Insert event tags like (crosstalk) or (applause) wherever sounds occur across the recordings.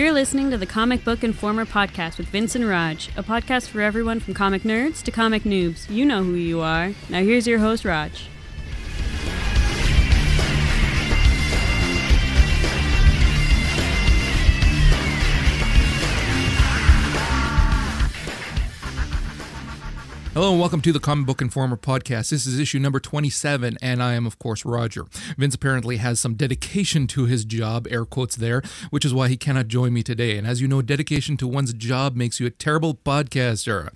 You're listening to the Comic Book Informer podcast with Vincent Raj, a podcast for everyone from comic nerds to comic noobs. You know who you are. Now here's your host, Raj. Hello and welcome to the Comic Book Informer podcast. This is issue number 27, and I am, of course, Roger. Vince apparently has some dedication to his job, air quotes there, which is why he cannot join me today. And as you know, dedication to one's job makes you a terrible podcaster.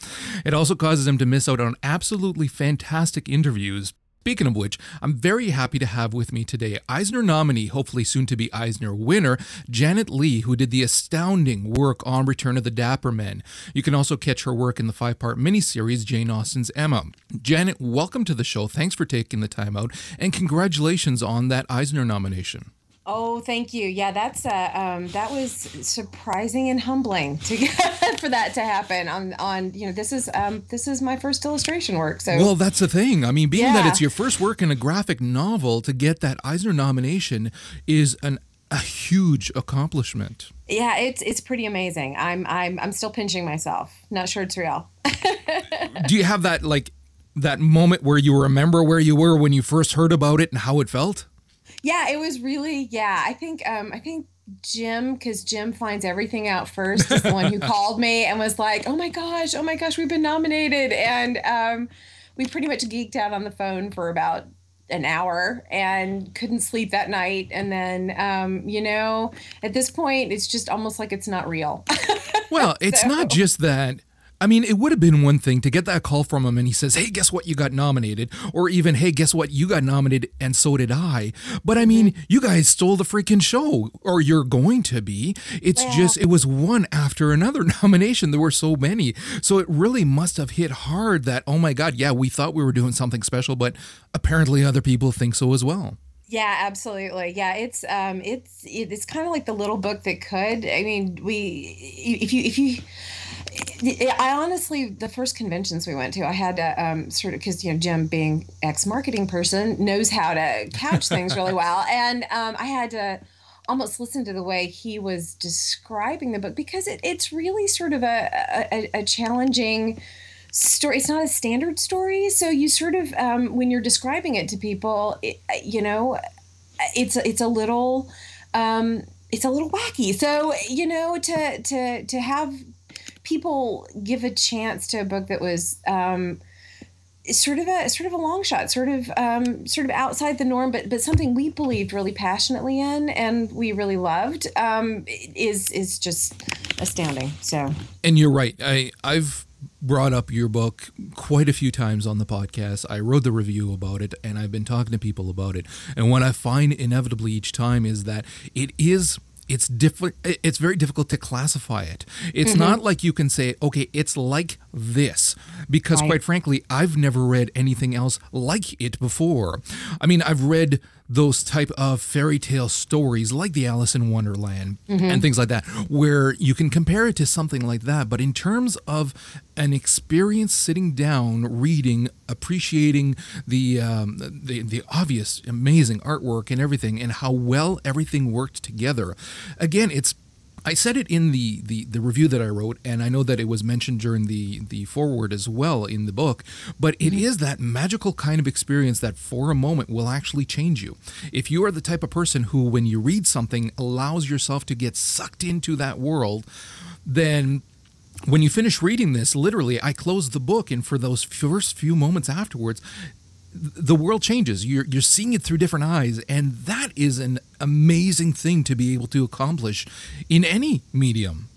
It also causes him to miss out on absolutely fantastic interviews Speaking of which, I'm very happy to have with me today Eisner nominee, hopefully soon to be Eisner winner, Janet Lee, who did the astounding work on Return of the Dapper Men. You can also catch her work in the five part miniseries Jane Austen's Emma. Janet, welcome to the show. Thanks for taking the time out, and congratulations on that Eisner nomination. Oh, thank you. Yeah, that's uh, um, that was surprising and humbling to get (laughs) for that to happen. On on you know this is um, this is my first illustration work. So well, that's the thing. I mean, being yeah. that it's your first work in a graphic novel, to get that Eisner nomination is an a huge accomplishment. Yeah, it's it's pretty amazing. I'm I'm I'm still pinching myself. Not sure it's real. (laughs) Do you have that like that moment where you remember where you were when you first heard about it and how it felt? Yeah, it was really yeah. I think um I think Jim, because Jim finds everything out first, is the one who (laughs) called me and was like, "Oh my gosh, oh my gosh, we've been nominated," and um, we pretty much geeked out on the phone for about an hour and couldn't sleep that night. And then, um, you know, at this point, it's just almost like it's not real. (laughs) well, it's so. not just that I mean, it would have been one thing to get that call from him and he says, Hey, guess what? You got nominated. Or even, Hey, guess what? You got nominated and so did I. But I mean, you guys stole the freaking show or you're going to be. It's well, just, it was one after another (laughs) nomination. There were so many. So it really must have hit hard that, oh my God, yeah, we thought we were doing something special, but apparently other people think so as well. Yeah, absolutely. Yeah, it's um it's it's kind of like the little book that could. I mean, we if you if you I honestly, the first conventions we went to, I had to um, sort of because you know Jim, being ex marketing person, knows how to couch things really (laughs) well, and um, I had to almost listen to the way he was describing the book because it, it's really sort of a, a, a challenging story. It's not a standard story, so you sort of um, when you're describing it to people, it, you know, it's it's a little. Um, it's a little wacky. So, you know, to to to have people give a chance to a book that was um, sort of a sort of a long shot, sort of um, sort of outside the norm, but but something we believed really passionately in and we really loved um, is is just astounding. So, and you're right. I I've brought up your book quite a few times on the podcast. I wrote the review about it and I've been talking to people about it. And what I find inevitably each time is that it is it's different it's very difficult to classify it it's mm-hmm. not like you can say okay it's like this because right. quite frankly i've never read anything else like it before i mean i've read those type of fairy tale stories like the Alice in Wonderland mm-hmm. and things like that, where you can compare it to something like that. But in terms of an experience sitting down, reading, appreciating the, um, the the obvious, amazing artwork and everything, and how well everything worked together, again, it's I said it in the, the, the review that I wrote, and I know that it was mentioned during the, the foreword as well in the book, but it mm-hmm. is that magical kind of experience that for a moment will actually change you. If you are the type of person who, when you read something, allows yourself to get sucked into that world, then when you finish reading this, literally, I close the book, and for those first few moments afterwards, the world changes. You're you're seeing it through different eyes, and that is an amazing thing to be able to accomplish in any medium.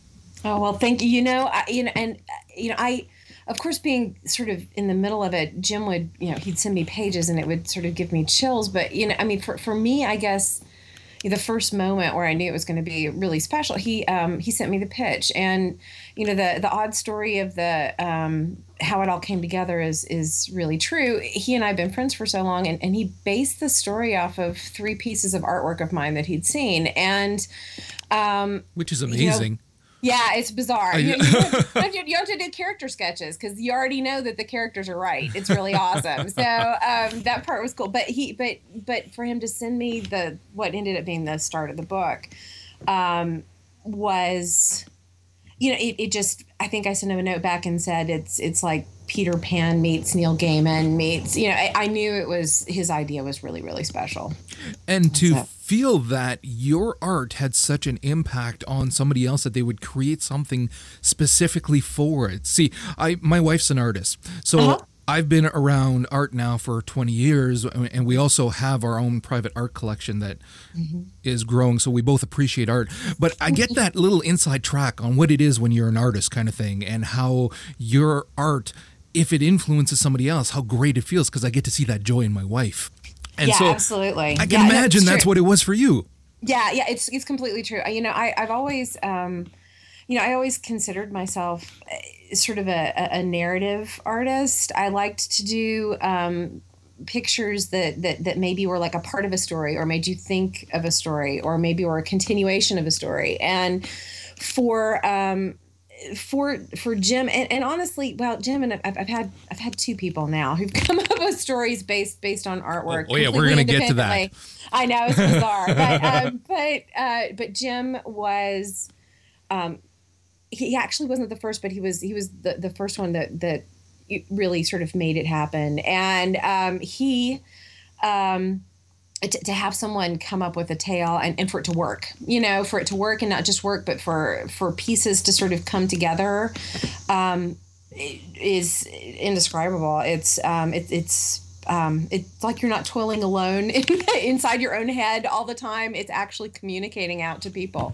Oh well, thank you. You know, I, you know, and you know, I, of course, being sort of in the middle of it, Jim would, you know, he'd send me pages, and it would sort of give me chills. But you know, I mean, for for me, I guess the first moment where I knew it was going to be really special, he um, he sent me the pitch, and you know the the odd story of the um, how it all came together is is really true. He and I have been friends for so long, and, and he based the story off of three pieces of artwork of mine that he'd seen, and um, which is amazing. You know, yeah, it's bizarre. (laughs) You, you, have to, you, have to, do character sketches because you already know that the characters are right. It's really awesome. So um, that part was cool. But he, but but for him to send me the what ended up being the start of the book, um, was, you know, it, it just. I think I sent him a note back and said it's it's like Peter Pan meets Neil Gaiman meets. You know, I, I knew it was his idea was really really special. And to so. feel that your art had such an impact on somebody else that they would create something specifically for it. See, I my wife's an artist, so. Uh-huh I've been around art now for 20 years, and we also have our own private art collection that mm-hmm. is growing. So we both appreciate art. But I get that little inside track on what it is when you're an artist, kind of thing, and how your art, if it influences somebody else, how great it feels because I get to see that joy in my wife. And yeah, so absolutely. I can yeah, imagine that's, that's what it was for you. Yeah, yeah, it's it's completely true. You know, I I've always. Um, you know, I always considered myself eh, sort of a, a narrative artist. I liked to do um, pictures that, that that maybe were like a part of a story or made you think of a story or maybe were a continuation of a story. And for um, for for Jim and, and honestly, well, Jim and I've, I've had I've had two people now who've (laughs) come up with stories based based on artwork. Oh, oh yeah, we're gonna get to that. I know it's bizarre, but um, (laughs) but uh, but Jim was um, he actually wasn't the first, but he was he was the, the first one that that really sort of made it happen. And um, he um, to, to, have someone come up with a tale and, and for it to work, you know, for it to work and not just work, but for for pieces to sort of come together um, is indescribable. It's um, it, it's um, it's like you're not toiling alone (laughs) inside your own head all the time. It's actually communicating out to people.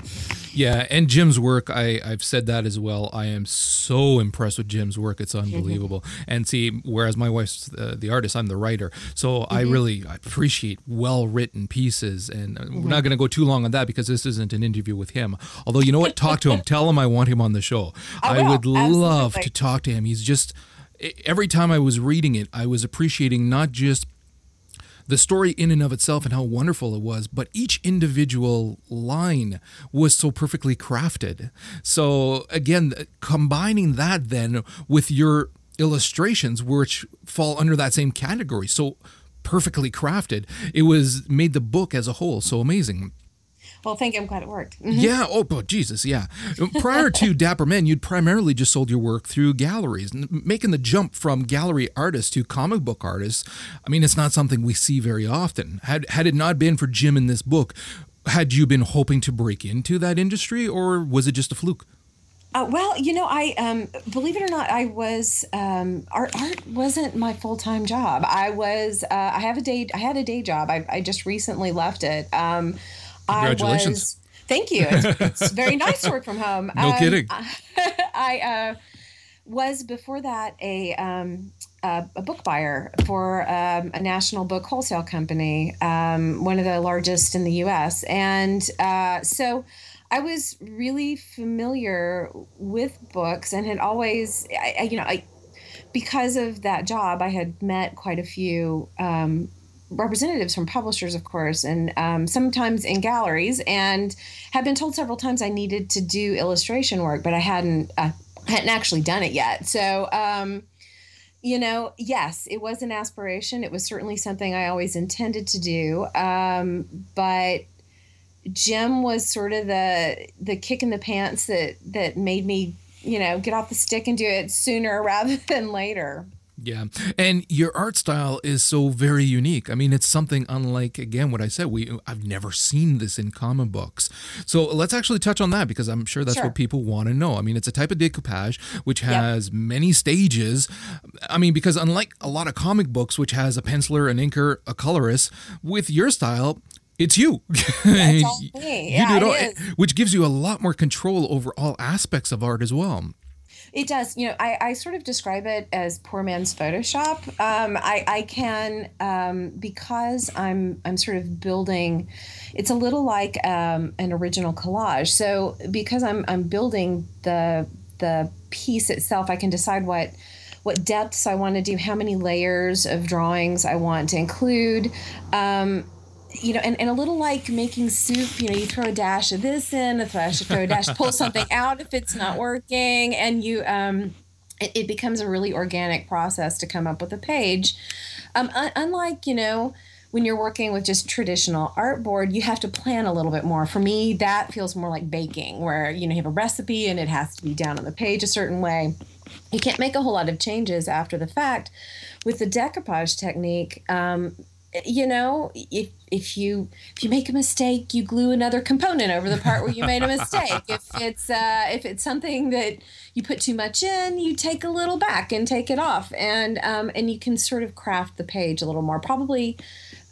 Yeah, and Jim's work, I, I've said that as well. I am so impressed with Jim's work; it's mm-hmm. unbelievable. Mm-hmm. And see, whereas my wife's uh, the artist, I'm the writer, so mm-hmm. I really appreciate well written pieces. And mm-hmm. we're not going to go too long on that because this isn't an interview with him. Although you know what, talk to him, (laughs) tell him I want him on the show. I, I would Absolutely. love to talk to him. He's just every time I was reading it, I was appreciating not just the story in and of itself and how wonderful it was, but each individual line was so perfectly crafted. So, again, uh, combining that then with your illustrations, which fall under that same category, so perfectly crafted, it was made the book as a whole so amazing. Well, thank you. I'm glad it worked. Mm-hmm. Yeah. Oh, but Jesus, yeah. Prior to (laughs) Dapper Men, you'd primarily just sold your work through galleries. Making the jump from gallery artists to comic book artists, I mean, it's not something we see very often. Had had it not been for Jim in this book, had you been hoping to break into that industry, or was it just a fluke? Uh, well, you know, I um, believe it or not, I was um, art. Art wasn't my full time job. I was. Uh, I have a day. I had a day job. I, I just recently left it. Um, Congratulations. I was, thank you. It's, it's (laughs) very nice to work from home. No um, kidding. (laughs) I uh, was before that a um, a, a book buyer for um, a national book wholesale company, um, one of the largest in the U.S. And uh, so I was really familiar with books and had always, I, I, you know, I because of that job, I had met quite a few um, representatives from publishers, of course, and um, sometimes in galleries, and have been told several times I needed to do illustration work, but I hadn't uh, hadn't actually done it yet. So, um, you know, yes, it was an aspiration. It was certainly something I always intended to do, um, but Jim was sort of the the kick in the pants that that made me, you know, get off the stick and do it sooner (laughs) rather than later. Yeah. And your art style is so very unique. I mean, it's something unlike again what I said. We I've never seen this in comic books. So let's actually touch on that because I'm sure that's sure. what people want to know. I mean, it's a type of decoupage which has yep. many stages. I mean, because unlike a lot of comic books which has a penciler, an inker, a colorist, with your style, it's you. (laughs) you yeah, do it all, it which gives you a lot more control over all aspects of art as well. It does. You know, I, I sort of describe it as poor man's Photoshop. Um, I, I can um, because I'm I'm sort of building. It's a little like um, an original collage. So because I'm I'm building the the piece itself, I can decide what what depths I want to do, how many layers of drawings I want to include. Um, you know, and, and a little like making soup, you know, you throw a dash of this in, a throw, throw a dash, pull something out if it's not working, and you, um, it, it becomes a really organic process to come up with a page. Um, un- unlike, you know, when you're working with just traditional art board, you have to plan a little bit more. For me, that feels more like baking, where you know you have a recipe and it has to be down on the page a certain way. You can't make a whole lot of changes after the fact. With the decoupage technique, um, you know, if if you if you make a mistake, you glue another component over the part where you made a mistake. if it's uh, if it's something that you put too much in, you take a little back and take it off, and um, and you can sort of craft the page a little more. Probably,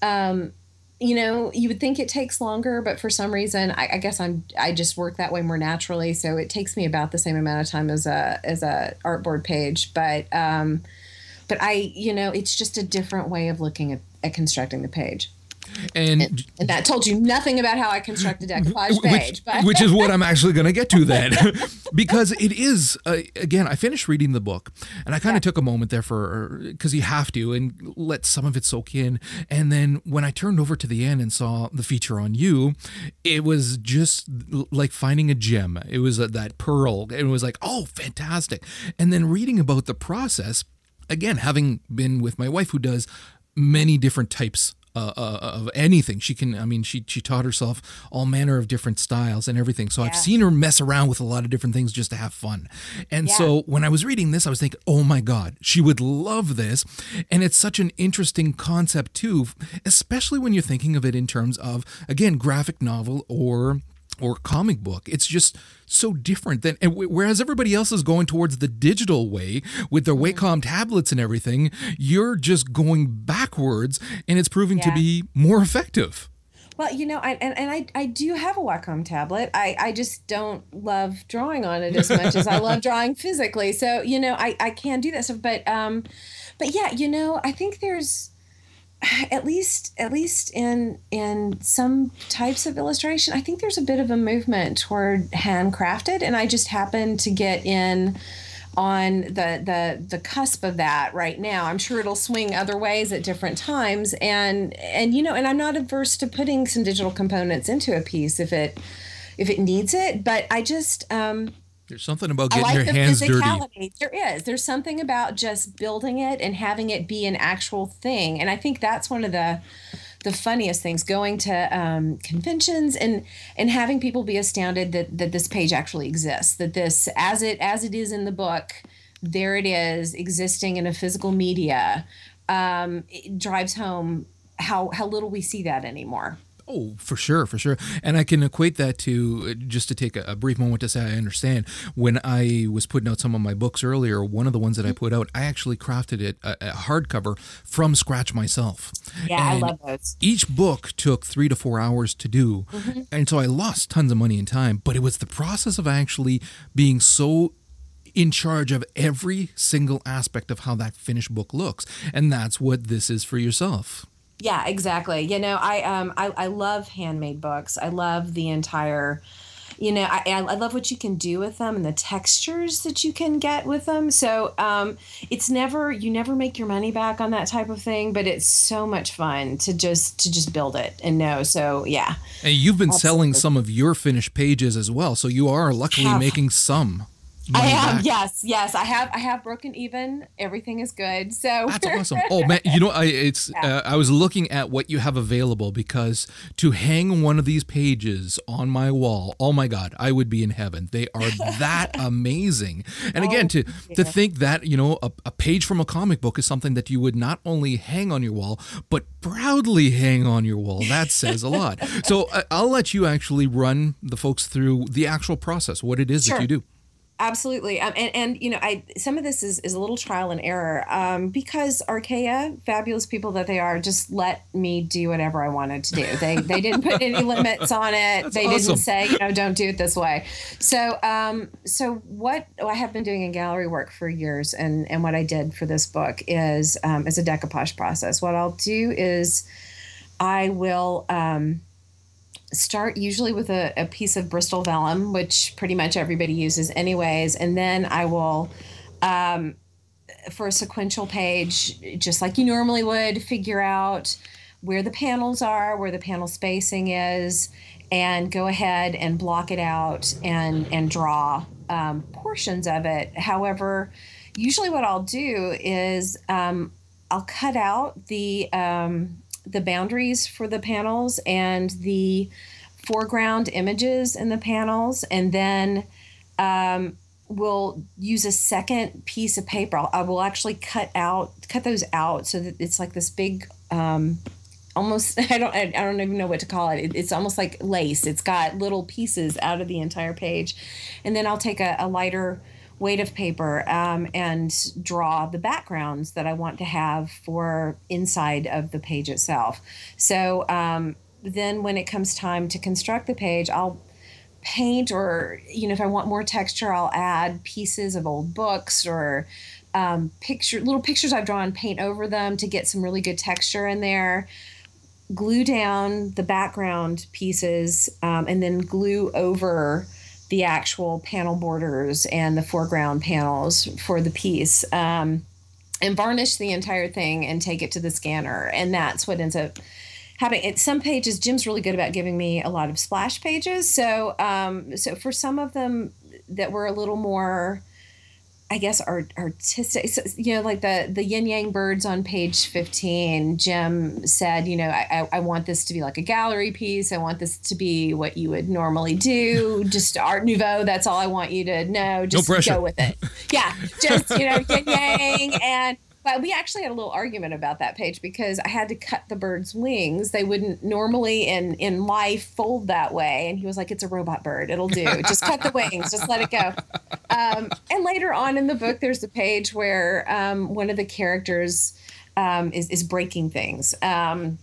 um, you know, you would think it takes longer, but for some reason, I, I guess I'm I just work that way more naturally, so it takes me about the same amount of time as a as a artboard page, but. Um, but I, you know, it's just a different way of looking at at constructing the page. And, and, and, that told you nothing about how I construct a decoupage page, which, which is what I'm actually going to get to (laughs) then, (laughs) because it is uh, again. I finished reading the book, and I kind of yeah. took a moment there for because you have to and let some of it soak in. And then when I turned over to the end and saw the feature on you, it was just like finding a gem. It was a, that pearl. It was like, oh, fantastic! And then reading about the process again, having been with my wife who does many different types uh, uh, of anything. She can, I mean, she she taught herself all manner of different styles and everything. So yeah. I've seen her mess around with a lot of different things just to have fun. And yeah. so when I was reading this, I was thinking, oh my God, she would love this. And it's such an interesting concept too, especially when you're thinking of it in terms of, again, graphic novel or or comic book. It's just so different than whereas everybody else is going towards the digital way with their. Wacom tablets and everything, you're just going backwards and it's proving yeah. to be more effective. Well, you know, I, and, and I, I do have a Wacom tablet. I, I just don't love drawing on it as much as I love (laughs) drawing physically. So, you know, I, I can do that stuff. But, um, but yeah, you know, I think there's, (sighs) at least at least in in some types of illustration i think there's a bit of a movement toward handcrafted and i just happen to get in on the the the cusp of that right now. I'm sure it'll swing other ways at different times and and you know and i'm not averse to putting some digital components into a piece if it if it needs it but i just um there's something about getting like your hands dirty. There is. There's something about just building it and having it be an actual thing. And I think that's one of the the funniest things going to um, conventions and and having people be astounded that that this page actually exists that this as it as it is in the book there it is existing in a physical media um, it drives home how how little we see that anymore Oh, for sure, for sure. And I can equate that to just to take a, brief moment to say I understand. When I was putting out some of my books earlier, one of the ones that I put out, I actually crafted it a, a hardcover from scratch myself. Yeah, and I love those. Each book took three to four hours to do. Mm-hmm. And so I lost tons of money and time, but it was the process of actually being so in charge of every single aspect of how that finished book looks. And that's what this is for yourself. Yeah, exactly. You know, I um I, I love handmade books. I love the entire you know, I, I love what you can do with them and the textures that you can get with them. So um, it's never you never make your money back on that type of thing, but it's so much fun to just to just build it and know. So yeah. And you've been Absolutely. selling some of your finished pages as well, so you are luckily making some. I have back. yes, yes. I have I have broken even. Everything is good. So that's awesome. (laughs) Oh man, you know I it's yeah. uh, I was looking at what you have available because to hang one of these pages on my wall, oh my god, I would be in heaven. They are that (laughs) amazing. And again, to yeah. to think that you know a, a page from a comic book is something that you would not only hang on your wall but proudly hang on your wall. That says a lot. (laughs) so uh, I'll let you actually run the folks through the actual process, what it is sure. that you do. Absolutely, um, and and you know, I some of this is is a little trial and error um, because Archaia, fabulous people that they are, just let me do whatever I wanted to do. They they didn't put any (laughs) limits on it. That's they awesome. didn't say you know don't do it this way. So um, so what I have been doing in gallery work for years, and and what I did for this book is um, is a decoupage process. What I'll do is I will. Um, start usually with a, a piece of Bristol vellum, which pretty much everybody uses anyways, and then I will. Um, for a sequential page, just like you normally would, figure out where the panels are, where the panel spacing is, and go ahead and block it out and and draw um, portions of it. However, usually what I'll do is um, I'll cut out the um, the boundaries for the panels and the foreground images in the panels, and then um, we'll use a second piece of paper. I'll, I will actually cut out cut those out so that it's like this big. Um, almost (laughs) I don't I, don't even know what to call it. it. It's almost like lace. It's got little pieces out of the entire page, and then I'll take a, a lighter weight of paper um, and draw the backgrounds that I want to have for inside of the page itself. So um, then when it comes time to construct the page, I'll paint or you know if I want more texture, I'll add pieces of old books or um, picture little pictures I've drawn, paint over them to get some really good texture in there glue down the background pieces um, and then glue over the actual panel borders and the foreground panels for the piece um, and varnish the entire thing and take it to the scanner. And that's what ends up having it some pages jim's really good about giving me a lot of splash pages. So um, so for some of them that were a little more I guess art, artistic, you know, like the the yin yang birds on page fifteen. Jim said, you know, I, I want this to be like a gallery piece. I want this to be what you would normally do, (laughs) just Art Nouveau. That's all I want you to know. Just no go with it. Yeah, just you know, yin yang and but we actually had a little argument about that page because I had to cut the bird's wings. They wouldn't normally in in life fold that way, and he was like, "It's a robot bird. It'll do. Just cut the (laughs) wings. Just let it go." Um, and later on in the book, there's a page where um, one of the characters um, is is breaking things. Um,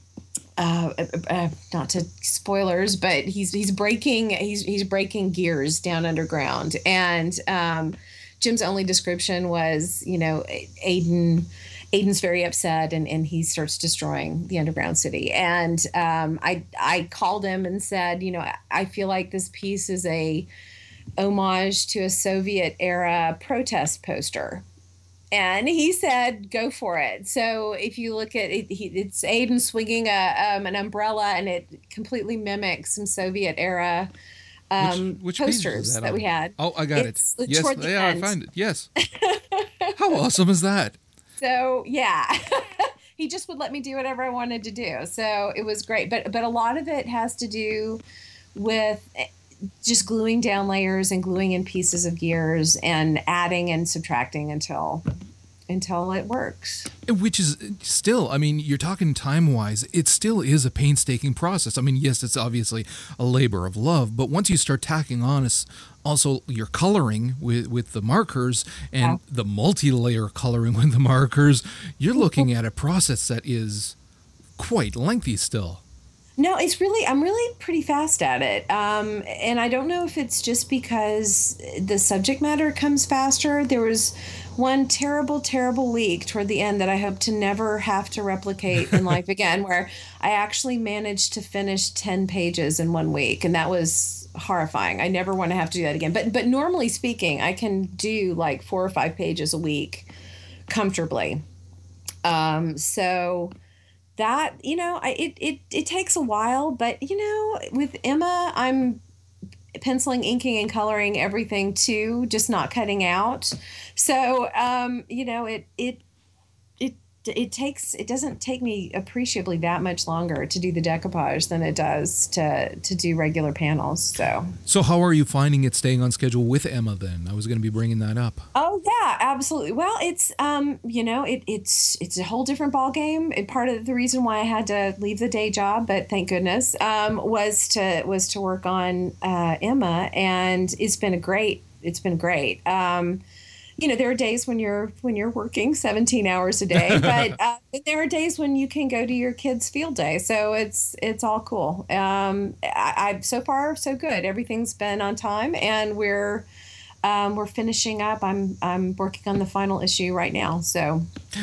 uh, uh, uh, not to spoilers, but he's he's breaking he's he's breaking gears down underground, and um, Jim's only description was, you know, Ayden. Ayden's very upset and, and he starts destroying the underground city. And um, I I called him and said, you know, I feel like this piece is a homage to a Soviet era protest poster. And he said, "Go for it." So if you look at it, he, it's Ayden swinging a um, an umbrella, and it completely mimics some Soviet era um, which, which posters that, that we had. Oh, I got it's, it. Yes, yeah, end. I find it. Yes. (laughs) How awesome is that? So yeah, (laughs) he just would let me do whatever I wanted to do. So it was great. But but a lot of it has to do with eh, just gluing down layers and gluing in pieces of gears and adding and subtracting until until it works. Which is still, I mean, you're talking time wise, it still is a painstaking process. I mean, yes, it's obviously a labor of love, but once you start tacking on also your coloring with, with the markers and yeah. the multi layer coloring with the markers, you're looking at a process that is quite lengthy still. No, it's really, I'm really pretty fast at it. Um, and I don't know if it's just because the subject matter comes faster. There was one terrible, terrible week toward the end that I hope to never have to replicate in (laughs) life again, where I actually managed to finish 10 pages in one week. And that was horrifying. I never want to have to do that again. But, but normally speaking, I can do like four or five pages a week comfortably. Um, so, that you know I, it, it it takes a while but you know with emma i'm penciling inking and coloring everything too just not cutting out. So um you know it it it takes it doesn't take me appreciably that much longer to do the decoupage than it does to to do regular panels so. So how are you finding it staying on schedule with emma then? I was going to be bringing that up. Oh yeah absolutely. Well it's um you know it, it's it's a whole different ball game and part of the reason why i had to leave the day job but thank goodness um was to was to work on uh, emma and it's been a great it's been great. Um you know there are days when you're when you're working 17 hours a day (laughs) but uh, there are days when you can go to your kids field day. So it's it's all cool. Um I, i've so far so good. Everything's been on time and we're um, we're finishing up. I'm I'm working on the final issue right now. So,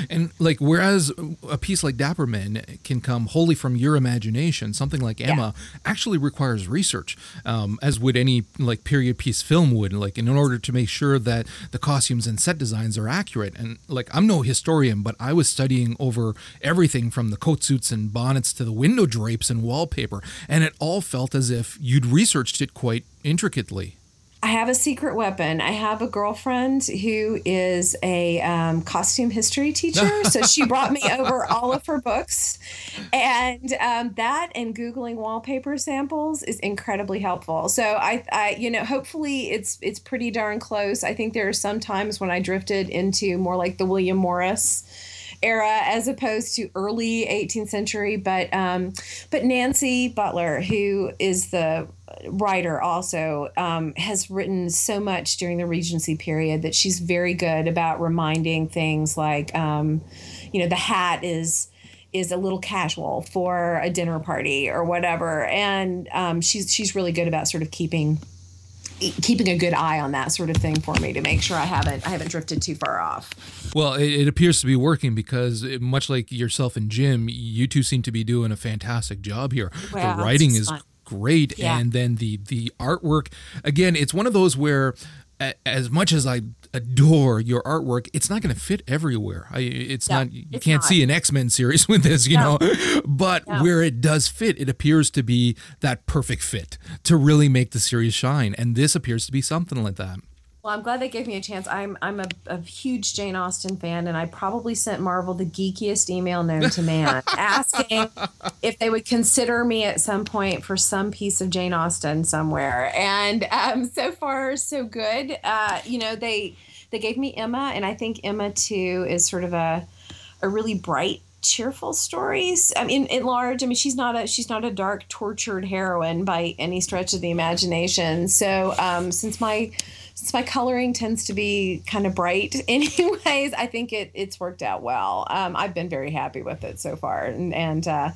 and like whereas a piece like Dapper Men can come wholly from your imagination, something like Emma yeah. actually requires research, um, as would any like period piece film would. Like in order to make sure that the costumes and set designs are accurate. And like I'm no historian, but I was studying over everything from the coat suits and bonnets to the window drapes and wallpaper, and it all felt as if you'd researched it quite intricately. I have a secret weapon. I have a girlfriend who is a um, costume history teacher. (laughs) so she brought me over all of her books. And um, that and Googling wallpaper samples is incredibly helpful. So I, I, you know, hopefully it's it's pretty darn close. I think there are some times when I drifted into more like the William Morris era as opposed to early 18th century but um, but Nancy Butler who is the writer also um, has written so much during the Regency period that she's very good about reminding things like, um, you know, the hat is is a little casual for a dinner party or whatever, and um, she's she's really good about sort of keeping keeping a good eye on that sort of thing for me to make sure I haven't I haven't drifted too far off. Well, it, it appears to be working because it, much like yourself and Jim, you two seem to be doing a fantastic job here. Well, the writing is fun great yeah. and then the the artwork again it's one of those where as much as I adore your artwork, it's not going to fit everywhere. I, it's no, not. You it's can't not. see an X Men series (laughs) with this, you no. know. But no. where it does fit, it appears to be that perfect fit to really make the series shine. And this appears to be something like that. Well, I'm glad they gave me a chance. I'm I'm a, a, huge Jane Austen fan, and I probably sent Marvel the geekiest email known to man, (laughs) asking if they would consider me at some point for some piece of Jane Austen somewhere. And um, so far, so good. Uh, you know, they they gave me Emma, and I think Emma too is sort of a a really bright cheerful stories. I mean, at large, I mean, she's not a she's not a dark, tortured heroine by any stretch of the imagination. So, um, since my since my coloring tends to be kind of bright (laughs) anyways. I think it it's worked out well. Um, i've been very happy with it so far and and uh,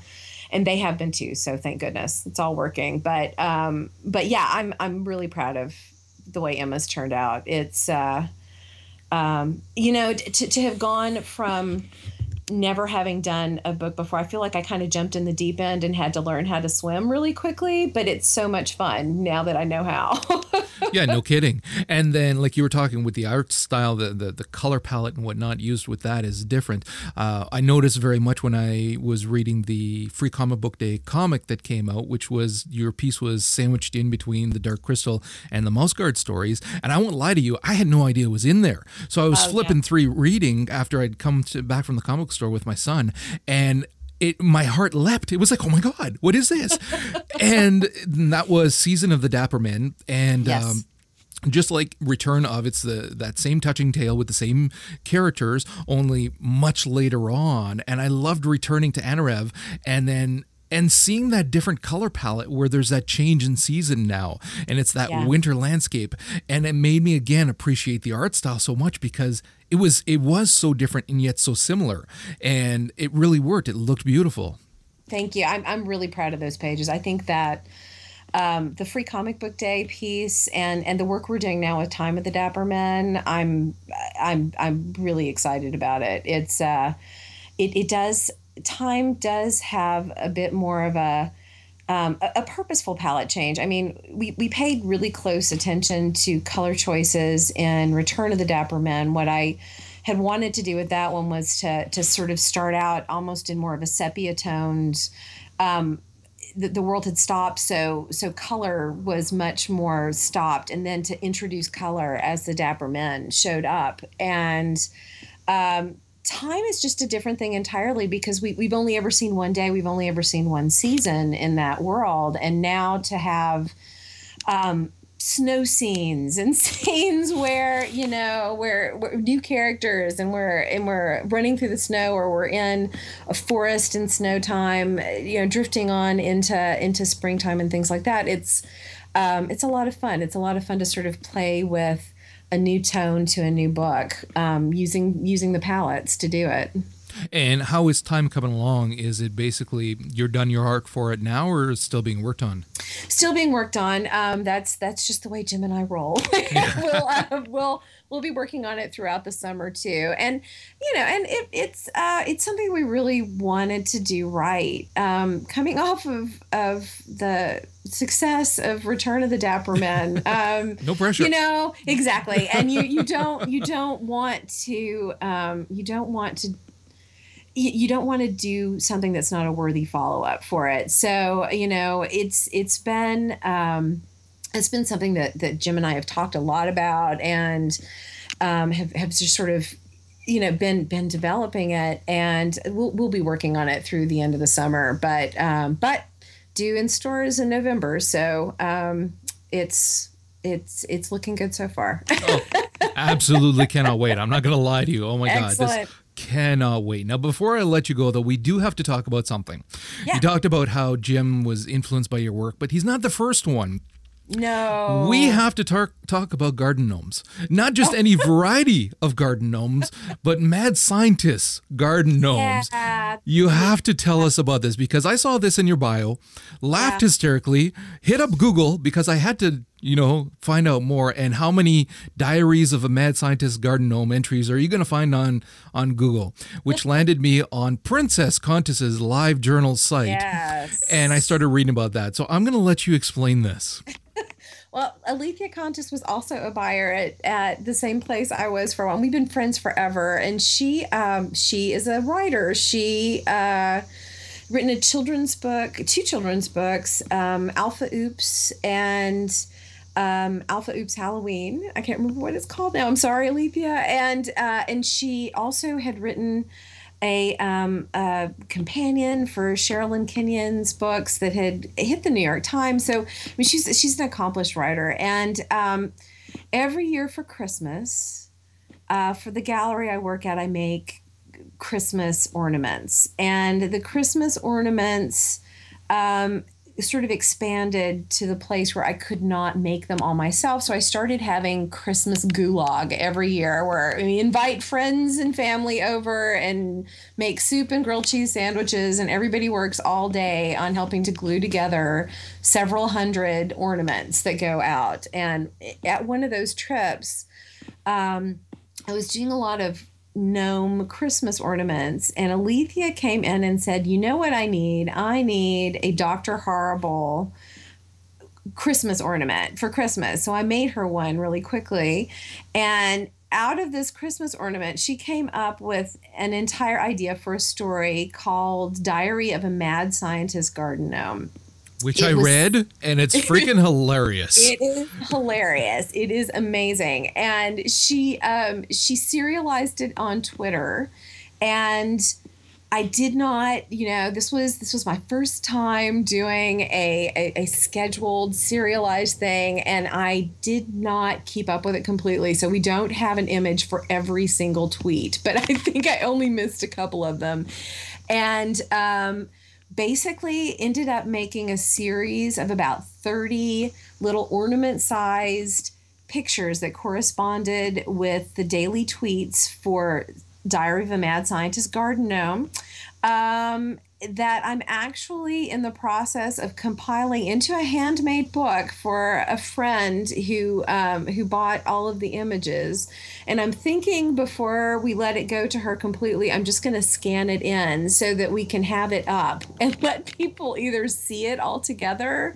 and they have been too so thank goodness it's all working. But um, but yeah i'm i'm really proud of the way emma's turned out. It's uh, um, you know to, to have gone from never having done a book before, I feel like I kind of jumped in the deep end and had to learn how to swim really quickly, but it's so much fun now that I know how. (laughs) yeah, no kidding. And then, like you were talking with the art style, the, the, the color palette and whatnot used with that is different. Uh, I noticed very much when I was reading the Free Comic Book Day comic that came out, which was your piece was sandwiched in between the Dark Crystal and the Mouse Guard stories. And I won't lie to you, I had no idea it was in there. So I was oh, flipping yeah. through reading after I'd come to, back from the comic store with my son, and it my heart leapt. It was like, oh my god, what is this? (laughs) and that was season of the Dapper Men, and yes. um, just like Return of, it's the that same touching tale with the same characters, only much later on. And I loved returning to Anorev, and then and seeing that different color palette where there's that change in season now and it's that yeah. winter landscape and it made me again appreciate the art style so much because it was it was so different and yet so similar. And it really worked. It looked beautiful. Thank you. I'm, I'm really proud of those pages. I think that um, the free comic book day piece and and the work we're doing now with time of the dapper men i'm i'm i'm really excited about it. It's uh it, it does time does have a bit more of a um, a, a, purposeful palette change. I mean, we, we paid really close attention to color choices in Return of the Dapper Men. What I had wanted to do with that one was to to sort of start out almost in more of a sepia toned. Um, the, the world had stopped, so so color was much more stopped, and then to introduce color as the Dapper Men showed up, and um, time is just a different thing entirely because we, we've only ever seen one day. We've only ever seen one season in that world. And now to have um, snow scenes and (laughs) scenes where you know where, where, new characters and we're and we're running through the snow or we're in a forest in snow time you know drifting on into into springtime and things like that it's um, it's a lot of fun. It's a lot of fun to sort of play with a new tone to a new book um, using using the palettes to do it. And how is time coming along? Is it basically you're done your arc for it now, or is still being worked on? Still being worked on. Um, that's that's just the way Jim and I roll. (laughs) (laughs) we'll uh, we'll we'll be working on it throughout the summer too, and you know, and it, it's uh, it's something we really wanted to do right. Um, coming off of of the success of Return of the Dapper Men, (laughs) um, no pressure. You know exactly, and you you don't you don't want to um, you don't want to you don't want to do something that's not a worthy follow up for it. So you know, it's it's been um, it's been something that that Jim and I have talked a lot about and um, have have just sort of you know been been developing it and we'll, we'll be working on it through the end of the summer. But um, but due in stores in november. So um, it's it's it's looking good so far. Oh, absolutely cannot wait. I'm not gonna lie to you. Oh my Excellent. god this cannot wait now before i let you go though we do have to talk about something Yeah. you talked about how jim was influenced by your work but he's not the first one no We have to tar- talk about garden gnomes. Not just any (laughs) variety of garden gnomes, but mad scientists garden gnomes. yeah You have to tell us about this because I saw this in your bio, laughed Yeah. hysterically, hit up Google because I had to, you know, find out more. And how many diaries of a mad scientist garden gnome entries are you going to find on on Google? Which (laughs) landed me on Princess Kontis's live journal site. yes And I started reading about that. So I'm going to let you explain this. (laughs) Well, Alethea Kontis was also a buyer at, at the same place I was for a while. We've been friends forever, and she um, she is a writer. She uh, written a children's book, two children's books, um, Alpha Oops and um, Alpha Oops Halloween. I can't remember what it's called now. I'm sorry, Alethea. And uh, and she also had written a, um, a companion for Sherilyn Kenyon's books that had hit the New York Times. So I mean, she's she's an accomplished writer, and um, every year for Christmas, uh, for the gallery I work at, I make Christmas ornaments, and the Christmas ornaments. Um, sort of expanded to the place where I could not make them all myself. So I started having Christmas gulag every year where we invite friends and family over and make soup and grilled cheese sandwiches and everybody works all day on helping to glue together several hundred ornaments that go out. And at one of those trips, um, I was doing a lot of gnome Christmas ornaments, and Alethea came in and said, You know what I need? I need a Dr. Horrible Christmas ornament for Christmas. So I made her one really quickly. And out of this Christmas ornament, she came up with an entire idea for a story called Diary of a Mad Scientist Garden Gnome. Which I was- read, and it's (laughs) freaking hilarious. It is hilarious. It is amazing, and she um, she serialized it on Twitter, and I did not, you know, this was this was my first time doing a, a, a scheduled serialized thing, and I did not keep up with it completely. So we don't have an image for every single tweet, but (laughs) I think I only missed a couple of them, and um, basically ended up making a series of about 30 little ornament sized pictures that corresponded with the daily tweets for Diary of a Mad Scientist Garden Gnome. Um, that I'm actually in the process of compiling into a handmade book for a friend who um, who bought all of the images, and I'm thinking before we let it go to her completely, I'm just going to scan it in so that we can have it up and (laughs) let people either see it all together.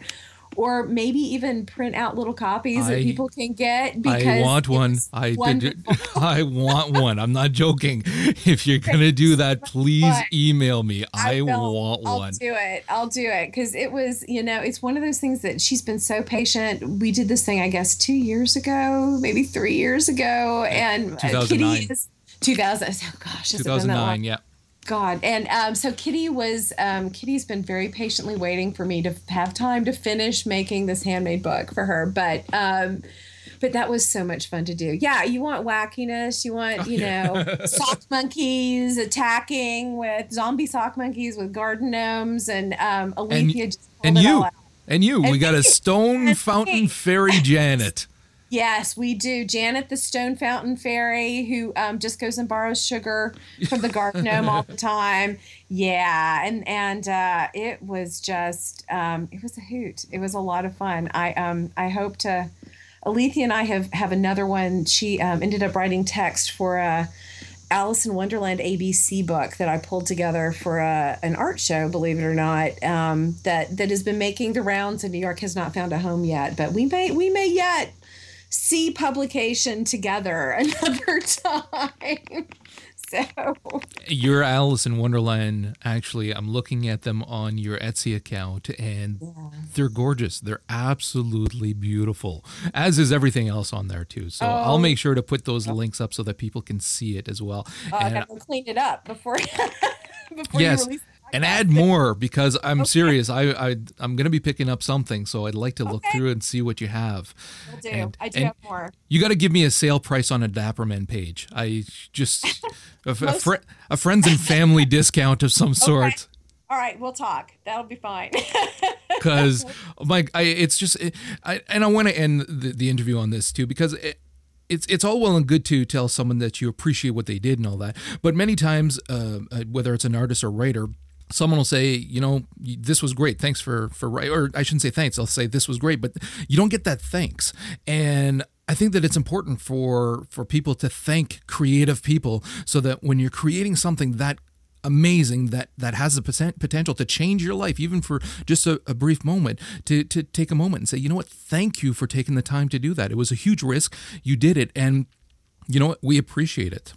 Or maybe even print out little copies that people can get. Because I want one. I did. (laughs) I want one. I'm not joking. (laughs) If you're gonna do that, please email me. I, will. want I'll one. do it. I'll do it because it was, you know, it's one of those things that she's been so patient. We did this thing, I guess, two years ago, maybe three years ago, and uh, 2009. Kitty is 2000. Oh gosh, has been that long? 2009. Yeah. God, and um, so Kitty was um, Kitty's been very patiently waiting for me to have time to finish making this handmade book for her, but. Um, but that was so much fun to do. Yeah, you want wackiness. You want, you know, (laughs) sock monkeys attacking with zombie sock monkeys with garden gnomes, and um, Alethea And it all you. out. And you. We got a stone fountain fairy Janet. Yes, we do. Janet, the stone fountain fairy, who um, just goes and borrows sugar from the garden gnome (laughs) all the time. Yeah, and and uh, it was just um, it was a hoot. It was a lot of fun. I um I hope to. Alethea and I have have another one. She um, ended up writing text for a Alice in Wonderland ABC book that I pulled together for a, an art show. Believe it or not, um, that that has been making the rounds in New York has not found a home yet, but we may we may yet see publication together (laughs) another time. So your Alice in Wonderland, actually, I'm looking at them on your Etsy account, and yeah. they're gorgeous. They're absolutely beautiful, as is everything else on there too. So oh. I'll make sure to put those links up so that people can see it as well. Uh, and I to clean it up before. (laughs) before yes and add more because I'm okay. serious. I, I I'm gonna be picking up something, so I'd like to look okay. through and see what you have. Will do. And, I do have more. You got to give me a sale price on a Dapper Men page. I just a, a, fr- a, friends and family (laughs) discount of some sort. Okay. All right, we'll talk. That'll be fine. (laughs) Because, Mike, I it's just, it, I and I want to end the, the interview on this too because it, it's it's all well and good to tell someone that you appreciate what they did and all that, but many times, uh, uh whether it's an artist or writer, someone will say, you know, this was great. Thanks for for or I shouldn't say thanks. I'll say this was great, but you don't get that thanks. And I think that it's important for for people to thank creative people so that when you're creating something that amazing that that has the potential to change your life even for just a, a, brief moment to to take a moment and say you know what thank you for taking the time to do that it was a huge risk you did it and you know what we appreciate it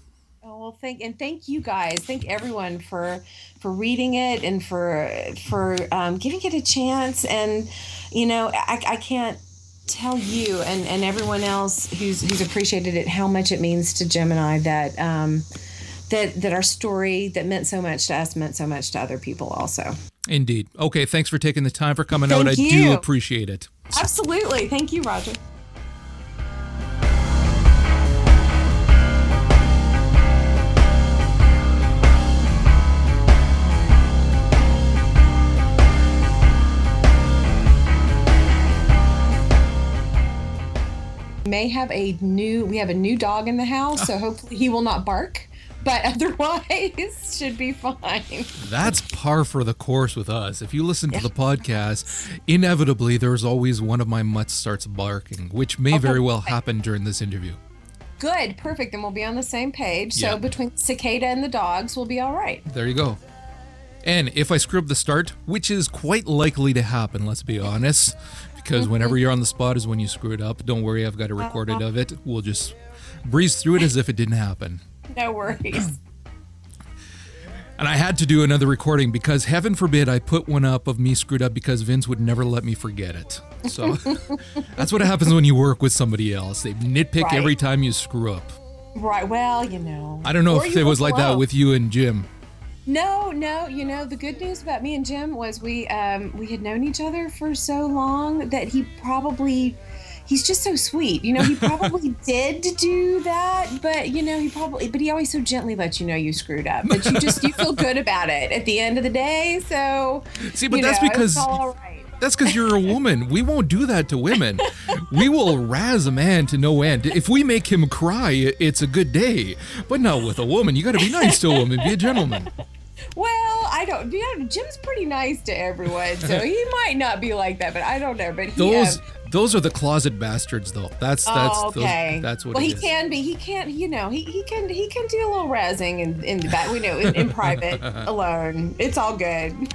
well thank and thank you guys thank everyone for for reading it and for for um, giving it a chance and you know i, I can't tell you and, and everyone else who's who's appreciated it how much it means to Jim and I that um, that that our story that meant so much to us meant so much to other people also. Indeed. Okay, thanks for taking the time for coming Thank out. I do appreciate it. Absolutely. Thank you, Roger. May have a new we have a new dog in the house so (laughs) hopefully he will not bark but (laughs) otherwise (laughs) should be fine. That's par for the course with us. If you listen to the podcast inevitably there's always one of my mutts starts barking which may okay. very well happen during this interview. Good perfect. Then we'll be on the same page. So yeah. between cicada and the dogs we'll be all right. There you go. And if I screw up the start, which is quite likely to happen, let's be honest, because mm-hmm. whenever you're on the spot is when you screw it up. Don't worry, I've got a uh-huh. recorded of it. We'll just breeze through it as if it didn't happen. No worries. (clears throat) And I had to do another recording because heaven forbid I put one up of me screwed up because Vince would never let me forget it. So (laughs) that's what happens when you work with somebody else. They nitpick right. every time you screw up. Right. Well, you know. I don't know if it was like that with you and Jim. No, no. You know, the good news about me and Jim was we um, we had known each other for so long that he probably he's just so sweet. You know, he probably (laughs) did do that, but you know, he probably but he always so gently lets you know you screwed up. But you just you feel good about it at the end of the day. So See, but that's know, because that's because you're a woman. We won't do that to women. We will razz a man to no end. If we make him cry, it's a good day. But not with a woman. You got to be nice to a woman. Be a gentleman. Well, I don't. You know, Jim's pretty nice to everyone, so he (laughs) might not be like that. But I don't know. But he, um, those those are the closet bastards, though. That's oh, that's oh, okay. Those, that's what. Well, he is. can be. He can't. You know, he, he can he can do a little razzing in in the back. We know in, in private (laughs) alone. It's all good. (laughs)